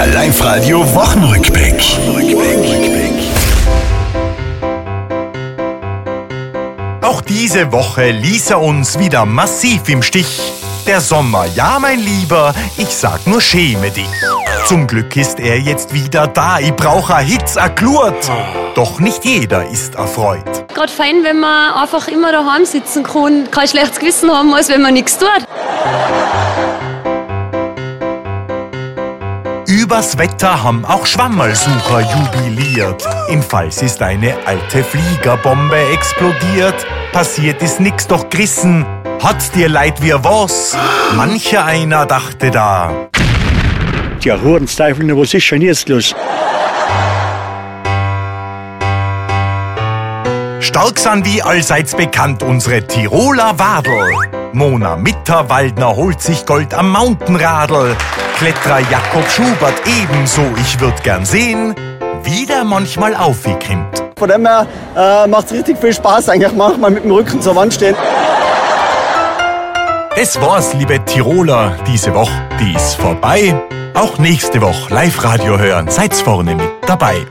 Der Live-Radio Wochenrückblick. Auch diese Woche ließ er uns wieder massiv im Stich. Der Sommer, ja mein Lieber, ich sag nur schäme dich. Zum Glück ist er jetzt wieder da, ich brauch a Hitz, a Klurt. Doch nicht jeder ist erfreut. Gerade fein, wenn man einfach immer daheim sitzen kann, kein schlechtes Gewissen haben muss, wenn man nichts tut. Übers Wetter haben auch Schwammerlsucher jubiliert. Im Pfalz ist eine alte Fliegerbombe explodiert. Passiert ist nix, doch gerissen. Hat dir leid wie was? Mancher einer dachte da. Ja, Hurensteifel, was ist schon jetzt los? Stark sind wie allseits bekannt unsere Tiroler Wadel. Mona Mitterwaldner holt sich Gold am Mountainradl. Kletterer Jakob Schubert ebenso. Ich würd gern sehen, wie der manchmal aufgekommt. Von dem her äh, macht es richtig viel Spaß, eigentlich manchmal mit dem Rücken zur Wand stehen. Das war's, liebe Tiroler, diese Woche. Die ist vorbei. Auch nächste Woche Live-Radio hören. Seid's vorne mit dabei.